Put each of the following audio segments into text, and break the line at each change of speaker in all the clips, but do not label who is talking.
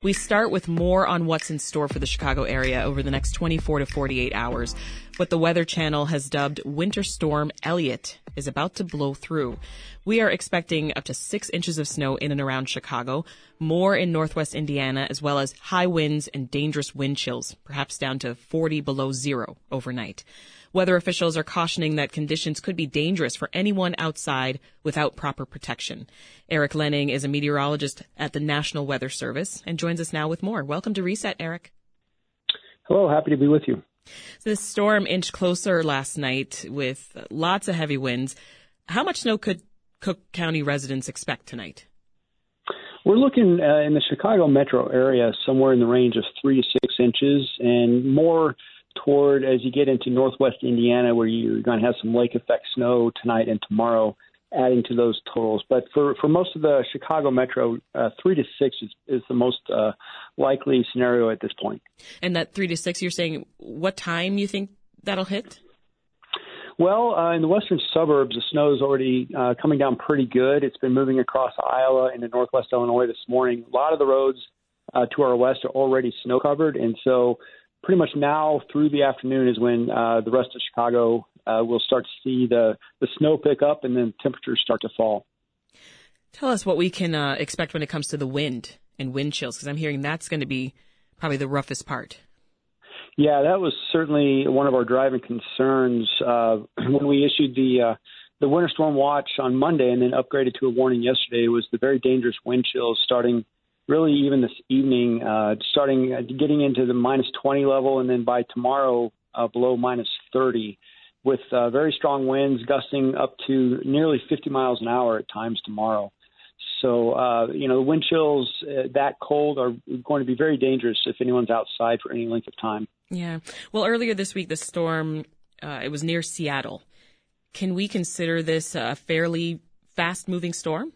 We start with more on what's in store for the Chicago area over the next 24 to 48 hours. What the Weather Channel has dubbed Winter Storm Elliott is about to blow through. We are expecting up to six inches of snow in and around Chicago, more in northwest Indiana, as well as high winds and dangerous wind chills, perhaps down to 40 below zero overnight. Weather officials are cautioning that conditions could be dangerous for anyone outside without proper protection. Eric Lenning is a meteorologist at the National Weather Service and joins us now with more. Welcome to Reset, Eric.
Hello, happy to be with you.
So the storm inched closer last night with lots of heavy winds. How much snow could Cook County residents expect tonight?
We're looking uh, in the Chicago metro area somewhere in the range of three to six inches and more toward as you get into northwest Indiana, where you're going to have some lake effect snow tonight and tomorrow, adding to those totals. But for, for most of the Chicago metro, uh, three to six is, is the most uh, likely scenario at this point.
And that three to six, you're saying what time you think that'll hit?
Well, uh, in the western suburbs, the snow is already uh, coming down pretty good. It's been moving across Iowa into northwest Illinois this morning. A lot of the roads uh, to our west are already snow covered, and so pretty much now through the afternoon is when uh, the rest of Chicago uh, will start to see the, the snow pick up and then temperatures start to fall.
Tell us what we can uh, expect when it comes to the wind and wind chills, because I'm hearing that's going to be probably the roughest part.
Yeah, that was certainly one of our driving concerns uh, when we issued the uh, the winter storm watch on Monday and then upgraded to a warning yesterday. Was the very dangerous wind chills starting really even this evening, uh, starting uh, getting into the minus 20 level, and then by tomorrow uh, below minus 30, with uh, very strong winds gusting up to nearly 50 miles an hour at times tomorrow. So uh, you know the wind chills uh, that cold are going to be very dangerous if anyone's outside for any length of time.
Yeah. Well, earlier this week, the storm uh, it was near Seattle. Can we consider this a fairly fast-moving storm?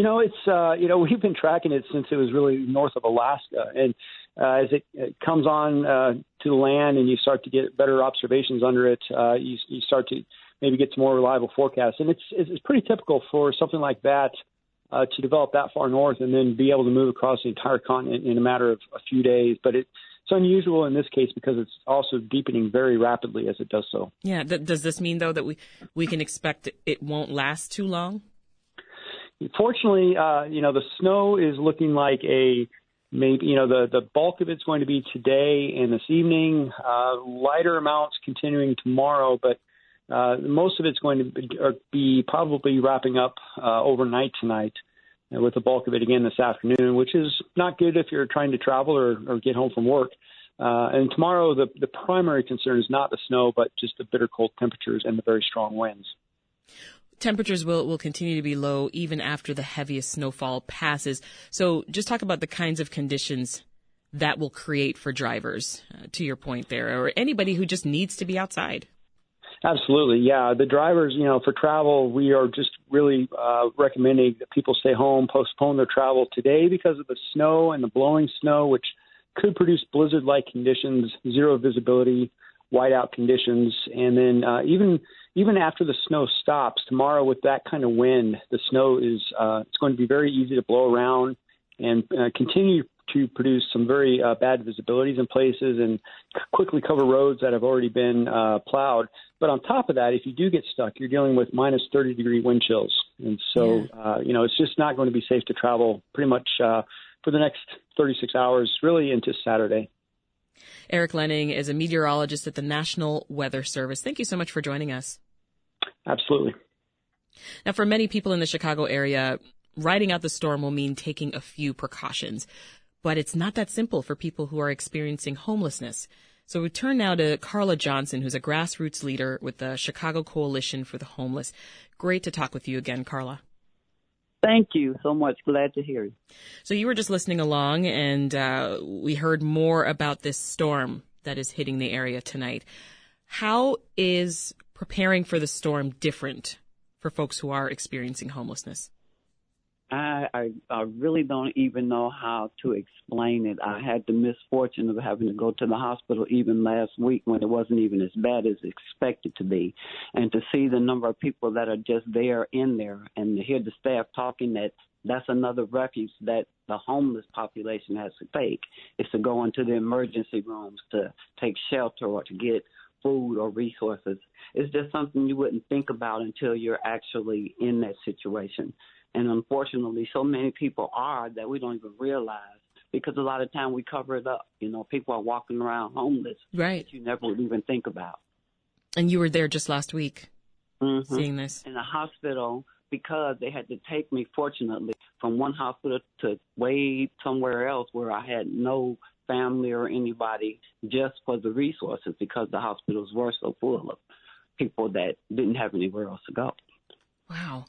You know, it's uh, you know we've been tracking it since it was really north of Alaska, and uh, as it, it comes on uh, to land and you start to get better observations under it, uh, you, you start to maybe get some more reliable forecasts, and it's it's pretty typical for something like that uh, to develop that far north and then be able to move across the entire continent in a matter of a few days. But it, it's unusual in this case because it's also deepening very rapidly as it does so.
Yeah. Th- does this mean though that we we can expect it won't last too long?
Fortunately, uh, you know, the snow is looking like a maybe you know the the bulk of it's going to be today and this evening. Uh, lighter amounts continuing tomorrow, but uh, most of it's going to be, be probably wrapping up uh, overnight tonight, uh, with the bulk of it again this afternoon, which is not good if you're trying to travel or, or get home from work. Uh, and tomorrow, the the primary concern is not the snow, but just the bitter cold temperatures and the very strong winds.
Temperatures will, will continue to be low even after the heaviest snowfall passes. So just talk about the kinds of conditions that will create for drivers, uh, to your point there, or anybody who just needs to be outside.
Absolutely, yeah. The drivers, you know, for travel, we are just really uh, recommending that people stay home, postpone their travel today because of the snow and the blowing snow, which could produce blizzard-like conditions, zero visibility, whiteout conditions, and then uh, even even after the snow stops tomorrow with that kind of wind, the snow is uh, it's going to be very easy to blow around and uh, continue to produce some very uh, bad visibilities in places and quickly cover roads that have already been uh, plowed. But on top of that, if you do get stuck, you're dealing with minus 30 degree wind chills, and so yeah. uh, you know it's just not going to be safe to travel pretty much uh, for the next 36 hours, really into Saturday.
Eric Lenning is a meteorologist at the National Weather Service. Thank you so much for joining us.
Absolutely.
Now, for many people in the Chicago area, riding out the storm will mean taking a few precautions. But it's not that simple for people who are experiencing homelessness. So we turn now to Carla Johnson, who's a grassroots leader with the Chicago Coalition for the Homeless. Great to talk with you again, Carla.
Thank you so much. Glad to hear you.
So you were just listening along, and uh, we heard more about this storm that is hitting the area tonight. How is preparing for the storm different for folks who are experiencing homelessness?
I, I I really don't even know how to explain it. I had the misfortune of having to go to the hospital even last week when it wasn't even as bad as expected to be, and to see the number of people that are just there in there, and to hear the staff talking that that's another refuge that the homeless population has to take is to go into the emergency rooms to take shelter or to get food or resources. It's just something you wouldn't think about until you're actually in that situation. And unfortunately, so many people are that we don't even realize because a lot of time we cover it up. You know, people are walking around homeless.
Right.
you never would even think about.
And you were there just last week
mm-hmm.
seeing this.
In the hospital because they had to take me, fortunately, from one hospital to way somewhere else where I had no family or anybody just for the resources because the hospitals were so full of people that didn't have anywhere else to go.
Wow.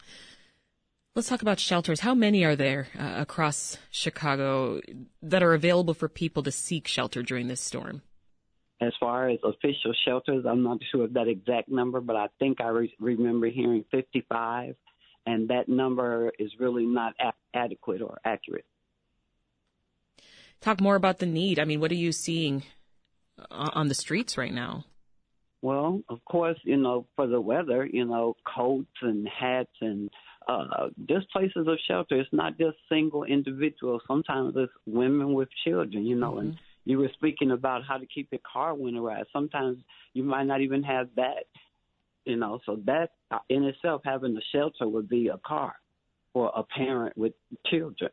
Let's talk about shelters. How many are there uh, across Chicago that are available for people to seek shelter during this storm?
As far as official shelters, I'm not sure of that exact number, but I think I re- remember hearing 55, and that number is really not a- adequate or accurate
talk more about the need. I mean, what are you seeing on the streets right now?
Well, of course, you know, for the weather, you know, coats and hats and uh, just places of shelter. It's not just single individuals. Sometimes it's women with children, you know, mm-hmm. and you were speaking about how to keep your car winterized. Sometimes you might not even have that, you know, so that in itself, having a shelter would be a car for a parent with children.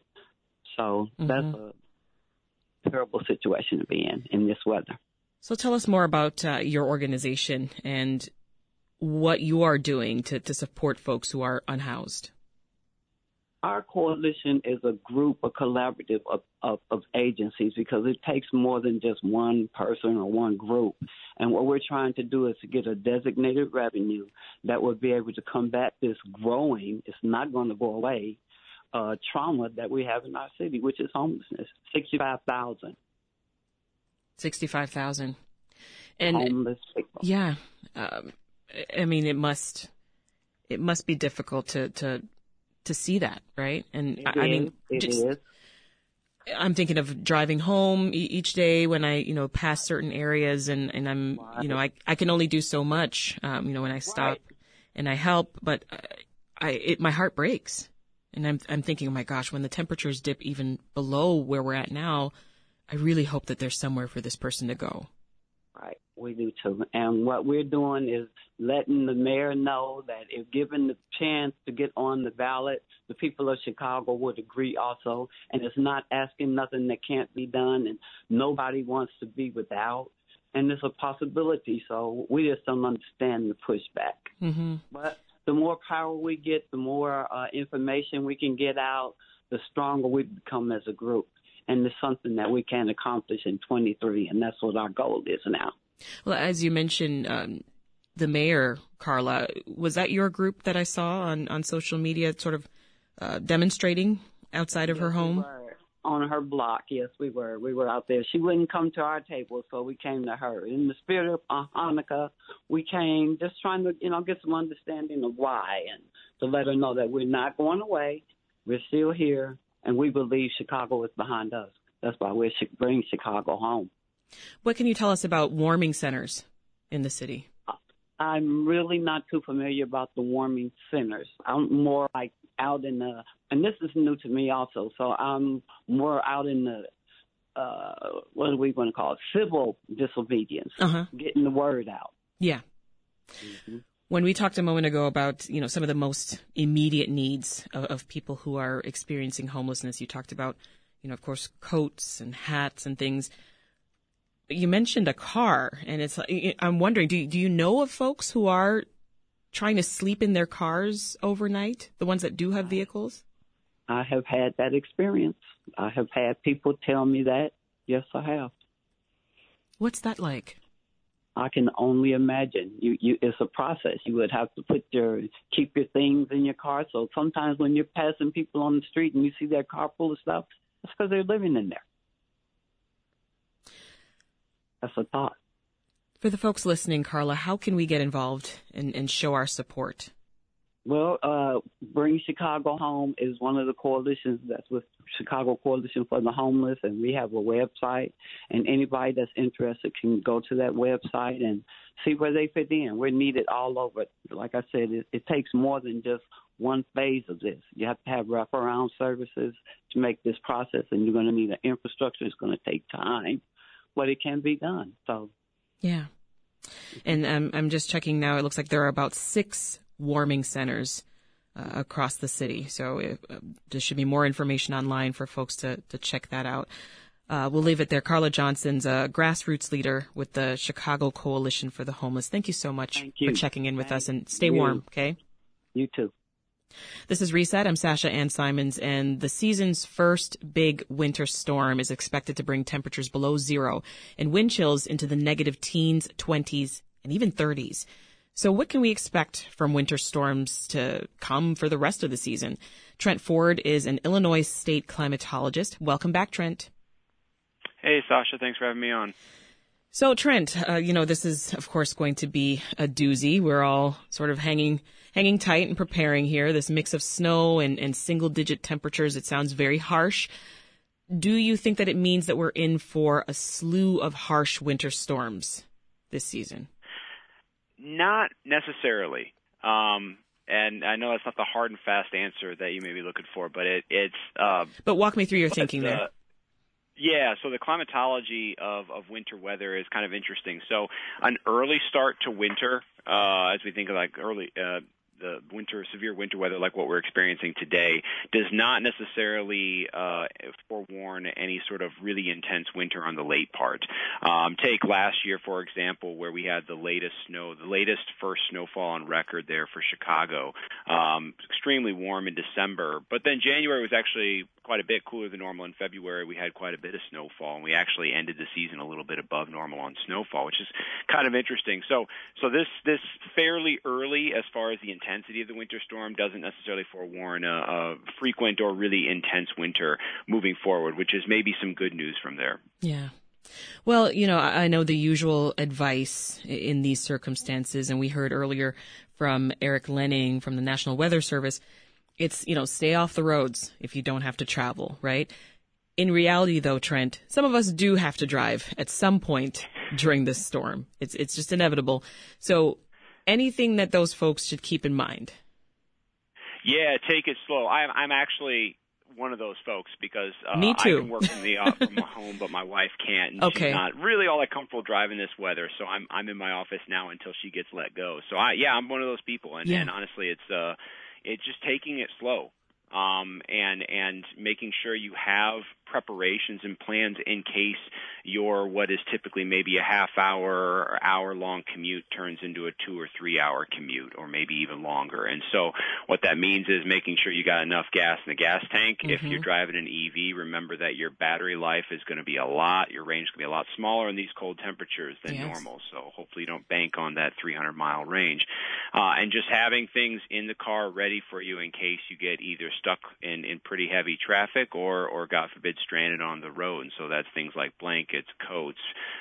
So mm-hmm. that's a terrible situation to be in in this weather.
So tell us more about uh, your organization and what you are doing to, to support folks who are unhoused.
Our coalition is a group, a collaborative of, of, of, agencies because it takes more than just one person or one group. And what we're trying to do is to get a designated revenue that will be able to combat this growing, it's not going to go away, uh, trauma that we have in our city, which is homelessness. Sixty-five thousand.
Sixty-five thousand. And
homeless people.
Yeah, um, I mean, it must it must be difficult to to to see that, right? And
I,
I mean,
just, is.
I'm thinking of driving home each day when I, you know, pass certain areas and, and I'm, right. you know, I, I can only do so much, um, you know, when I stop right. and I help, but I, it, my heart breaks. And I'm, I'm thinking, oh my gosh, when the temperatures dip even below where we're at now, I really hope that there's somewhere for this person to go.
Right, we do too. And what we're doing is letting the mayor know that if given the chance to get on the ballot, the people of Chicago would agree also. And it's not asking nothing that can't be done, and nobody wants to be without. And it's a possibility, so we just don't understand the pushback.
Mm-hmm.
But the more power we get, the more uh, information we can get out, the stronger we become as a group. And it's something that we can accomplish in 23, and that's what our goal is now.
Well, as you mentioned, um, the mayor, Carla, was that your group that I saw on, on social media sort of uh, demonstrating outside of
yes,
her home?
on her block. Yes, we were. We were out there. She wouldn't come to our table, so we came to her. In the spirit of uh, Hanukkah, we came just trying to, you know, get some understanding of why and to let her know that we're not going away. We're still here, and we believe Chicago is behind us. That's why we're bringing Chicago home.
What can you tell us about warming centers in the city?
I'm really not too familiar about the warming centers. I'm more like out in the, and this is new to me also. So I'm more out in the, uh, what do we want to call it? Civil disobedience,
uh-huh.
getting the word out.
Yeah. Mm-hmm. When we talked a moment ago about, you know, some of the most immediate needs of, of people who are experiencing homelessness, you talked about, you know, of course, coats and hats and things you mentioned a car, and it's. I'm wondering, do do you know of folks who are trying to sleep in their cars overnight? The ones that do have vehicles.
I have had that experience. I have had people tell me that. Yes, I have.
What's that like?
I can only imagine. You, you, it's a process. You would have to put your, keep your things in your car. So sometimes when you're passing people on the street and you see their car full of stuff, that's because they're living in there. That's a thought.
For the folks listening, Carla, how can we get involved and, and show our support?
Well, uh, Bring Chicago Home is one of the coalitions that's with Chicago Coalition for the Homeless, and we have a website. And anybody that's interested can go to that website and see where they fit in. We're needed all over. Like I said, it, it takes more than just one phase of this. You have to have wraparound services to make this process, and you're going to need an infrastructure. It's going to take time, but it can be done. So,
yeah. And um, I'm just checking now. It looks like there are about six warming centers uh, across the city. So it, uh, there should be more information online for folks to to check that out. Uh, we'll leave it there. Carla Johnson's a grassroots leader with the Chicago Coalition for the Homeless. Thank you so much
you.
for checking in with
Thank
us and stay
you.
warm, okay?
you too.
This is Reset. I'm Sasha Ann Simons, and the season's first big winter storm is expected to bring temperatures below zero and wind chills into the negative teens, 20s, and even 30s. So what can we expect from winter storms to come for the rest of the season? Trent Ford is an Illinois state climatologist. Welcome back, Trent.
Hey, Sasha. Thanks for having me on.
So, Trent, uh, you know, this is, of course, going to be a doozy. We're all sort of hanging, hanging tight and preparing here. This mix of snow and, and single digit temperatures, it sounds very harsh. Do you think that it means that we're in for a slew of harsh winter storms this season?
Not necessarily. Um, and I know that's not the hard and fast answer that you may be looking for, but it, it's. Uh,
But walk me through your thinking
uh,
there.
Yeah, so the climatology of, of winter weather is kind of interesting. So an early start to winter, uh, as we think of like early, uh, the winter, severe winter weather like what we're experiencing today, does not necessarily uh, forewarn any sort of really intense winter on the late part. Um, take last year, for example, where we had the latest snow, the latest first snowfall on record there for Chicago. Um, extremely warm in December, but then January was actually quite a bit cooler than normal. In February, we had quite a bit of snowfall, and we actually ended the season a little bit above normal on snowfall, which is kind of interesting. So, so this this fairly early as far as the intensity of the winter storm doesn't necessarily forewarn a, a frequent or really intense winter moving forward, which is maybe some good news from there.
Yeah. Well, you know, I know the usual advice in these circumstances, and we heard earlier from Eric Lenning from the National Weather Service. It's, you know, stay off the roads if you don't have to travel, right? In reality, though, Trent, some of us do have to drive at some point during this storm. It's, it's just inevitable. So anything that those folks should keep in mind.
Yeah, take it slow. I'm I'm actually one of those folks because uh,
Me
I
too.
can work from the uh, from home, but my wife can't, and
Okay.
she's not really all that comfortable driving this weather. So I'm I'm in my office now until she gets let go. So I yeah, I'm one of those people, and,
Yeah.
and honestly, it's uh, it's just taking it slow, um, and and making sure you have preparations and plans in case your what is typically maybe a half hour or hour long commute turns into a two or three hour commute or maybe even longer. And so what that means is making sure you got enough gas in the gas tank. If
Mhm.
you're driving an EV, remember that your battery life is going to be a lot, your range is going to be a lot smaller in these cold temperatures than
Yes.
normal. So hopefully you don't bank on that 300 mile range. Uh, and just having things in the car ready for you in case you get either stuck in, in pretty heavy traffic or, or God forbid, stranded on the road. And so that's things like blankets, coats,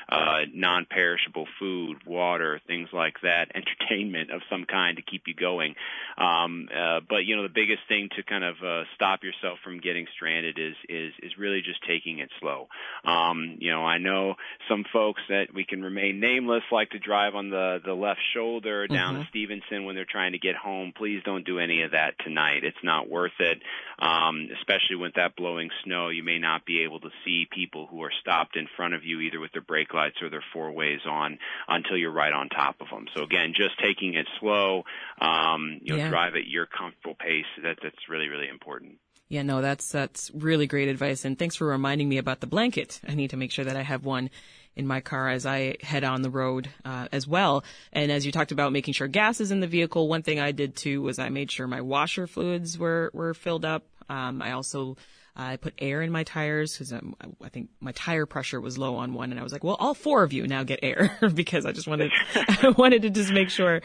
uh, non-perishable food, water, things like that, entertainment of some kind to keep you going. Um, uh, but you know, the biggest thing to kind of uh, stop yourself from getting stranded is is is really just taking it slow. Um, you know, I know some folks that we can remain nameless like to drive on the the left shoulder down
Mhm.
to Stevenson when they're trying to get home. Please don't do any of that tonight. It's not worth it. Um, especially with that blowing snow, you may not be able to see people who are stopped in front of you either with their brake lights or their four ways on until you're right on top of them. So again, just taking it slow, um, you know,
Yeah.
drive at your comfortable pace. That that's really really important.
Yeah, no, that's that's really great advice, and thanks for reminding me about the blanket. I need to make sure that I have one in my car as I head on the road uh, as well. And as you talked about making sure gas is in the vehicle, one thing I did too was I made sure my washer fluids were were filled up. Um, I also I put air in my tires because I think my tire pressure was low on one, and I was like, "Well, all four of you now get air," because I just wanted I wanted to just make sure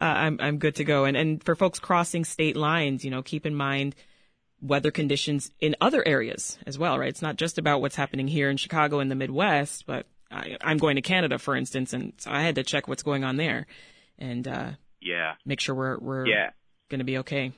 uh, I'm I'm good to go. And and for folks crossing state lines, you know, keep in mind weather conditions in other areas as well, right? It's not just about what's happening here in Chicago in the Midwest, but I, I'm going to Canada, for instance, and so I had to check what's going on there and uh,
Yeah.
make sure we're we're
Yeah.
going to be okay.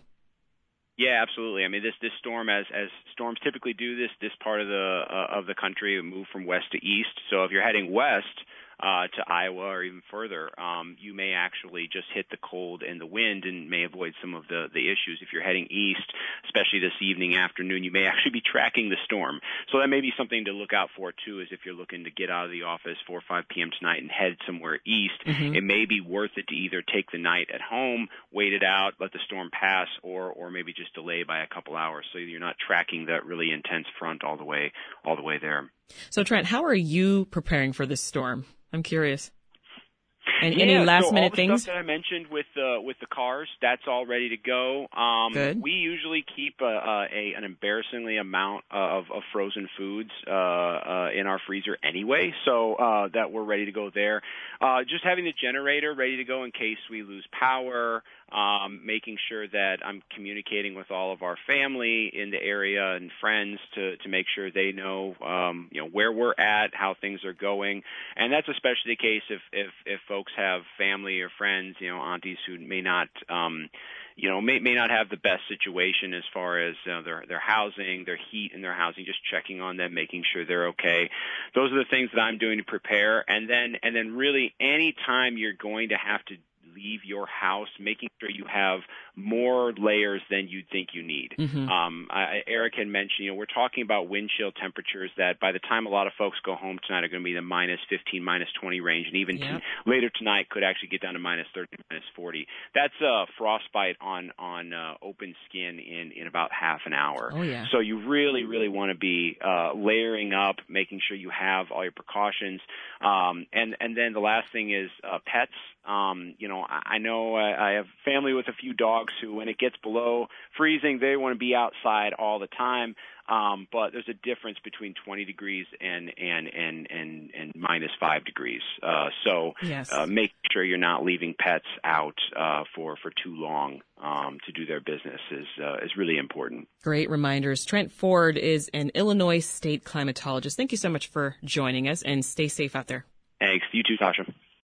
Yeah, absolutely. I mean, this this storm, as as storms typically do, this this part of the uh, of the country move from west to east. So if you're heading west, uh, to Iowa or even further, um, you may actually just hit the cold and the wind and may avoid some of the, the issues. If you're heading east, especially this evening, afternoon, you may actually be tracking the storm. So that may be something to look out for too, is if you're looking to get out of the office 4 or 5 p.m. tonight and head somewhere east, mm-hmm. it may be worth it to either take the night at home, wait it out, let the storm pass, or or maybe just delay by a couple hours so you're not tracking that really intense front all the way all the way there.
So Trent, how are you preparing for this storm? I'm curious. And
yeah,
any last
so
minute
all the
things?
Stuff that I mentioned with the with the cars, that's all ready to go. Um,
Good.
We usually keep a, a, a an embarrassingly amount of, of frozen foods uh, uh, in our freezer anyway, so uh, that we're ready to go there. Uh, just having the generator ready to go in case we lose power um, making sure that I'm communicating with all of our family in the area and friends to to make sure they know um, you know where we're at, how things are going, and that's especially the case if if if folks have family or friends, you know, aunties who may not. Um, you know, may may not have the best situation as far as uh, their their housing, their heat in their housing. Just checking on them, making sure they're okay. Those are the things that I'm doing to prepare. And then and then really, any time you're going to have to leave your house, making sure you have more layers than you'd think you need.
Mm-hmm.
Um, I, Eric had mentioned, you know, we're talking about wind chill temperatures that by the time a lot of folks go home tonight are going to be the minus 15, minus 20 range, and even
yep.
t- later tonight could actually get down to minus 30, minus 40. That's a frostbite on on uh, open skin in in about half an hour.
Oh yeah.
So you really, really want to be uh, layering up, making sure you have all your precautions, um, and and then the last thing is uh, pets. Um, you know, I, know I, I have family with a few dogs who, when it gets below freezing, they want to be outside all the time. Um, but there's a difference between 20 degrees and and and and, and minus five degrees. Uh, so
yes.
uh, make sure you're not leaving pets out uh, for for too long um, to do their business is uh, is really important.
Great reminders. Trent Ford is an Illinois state climatologist. Thank you so much for joining us, and stay safe out there.
Thanks. You too, Tasha.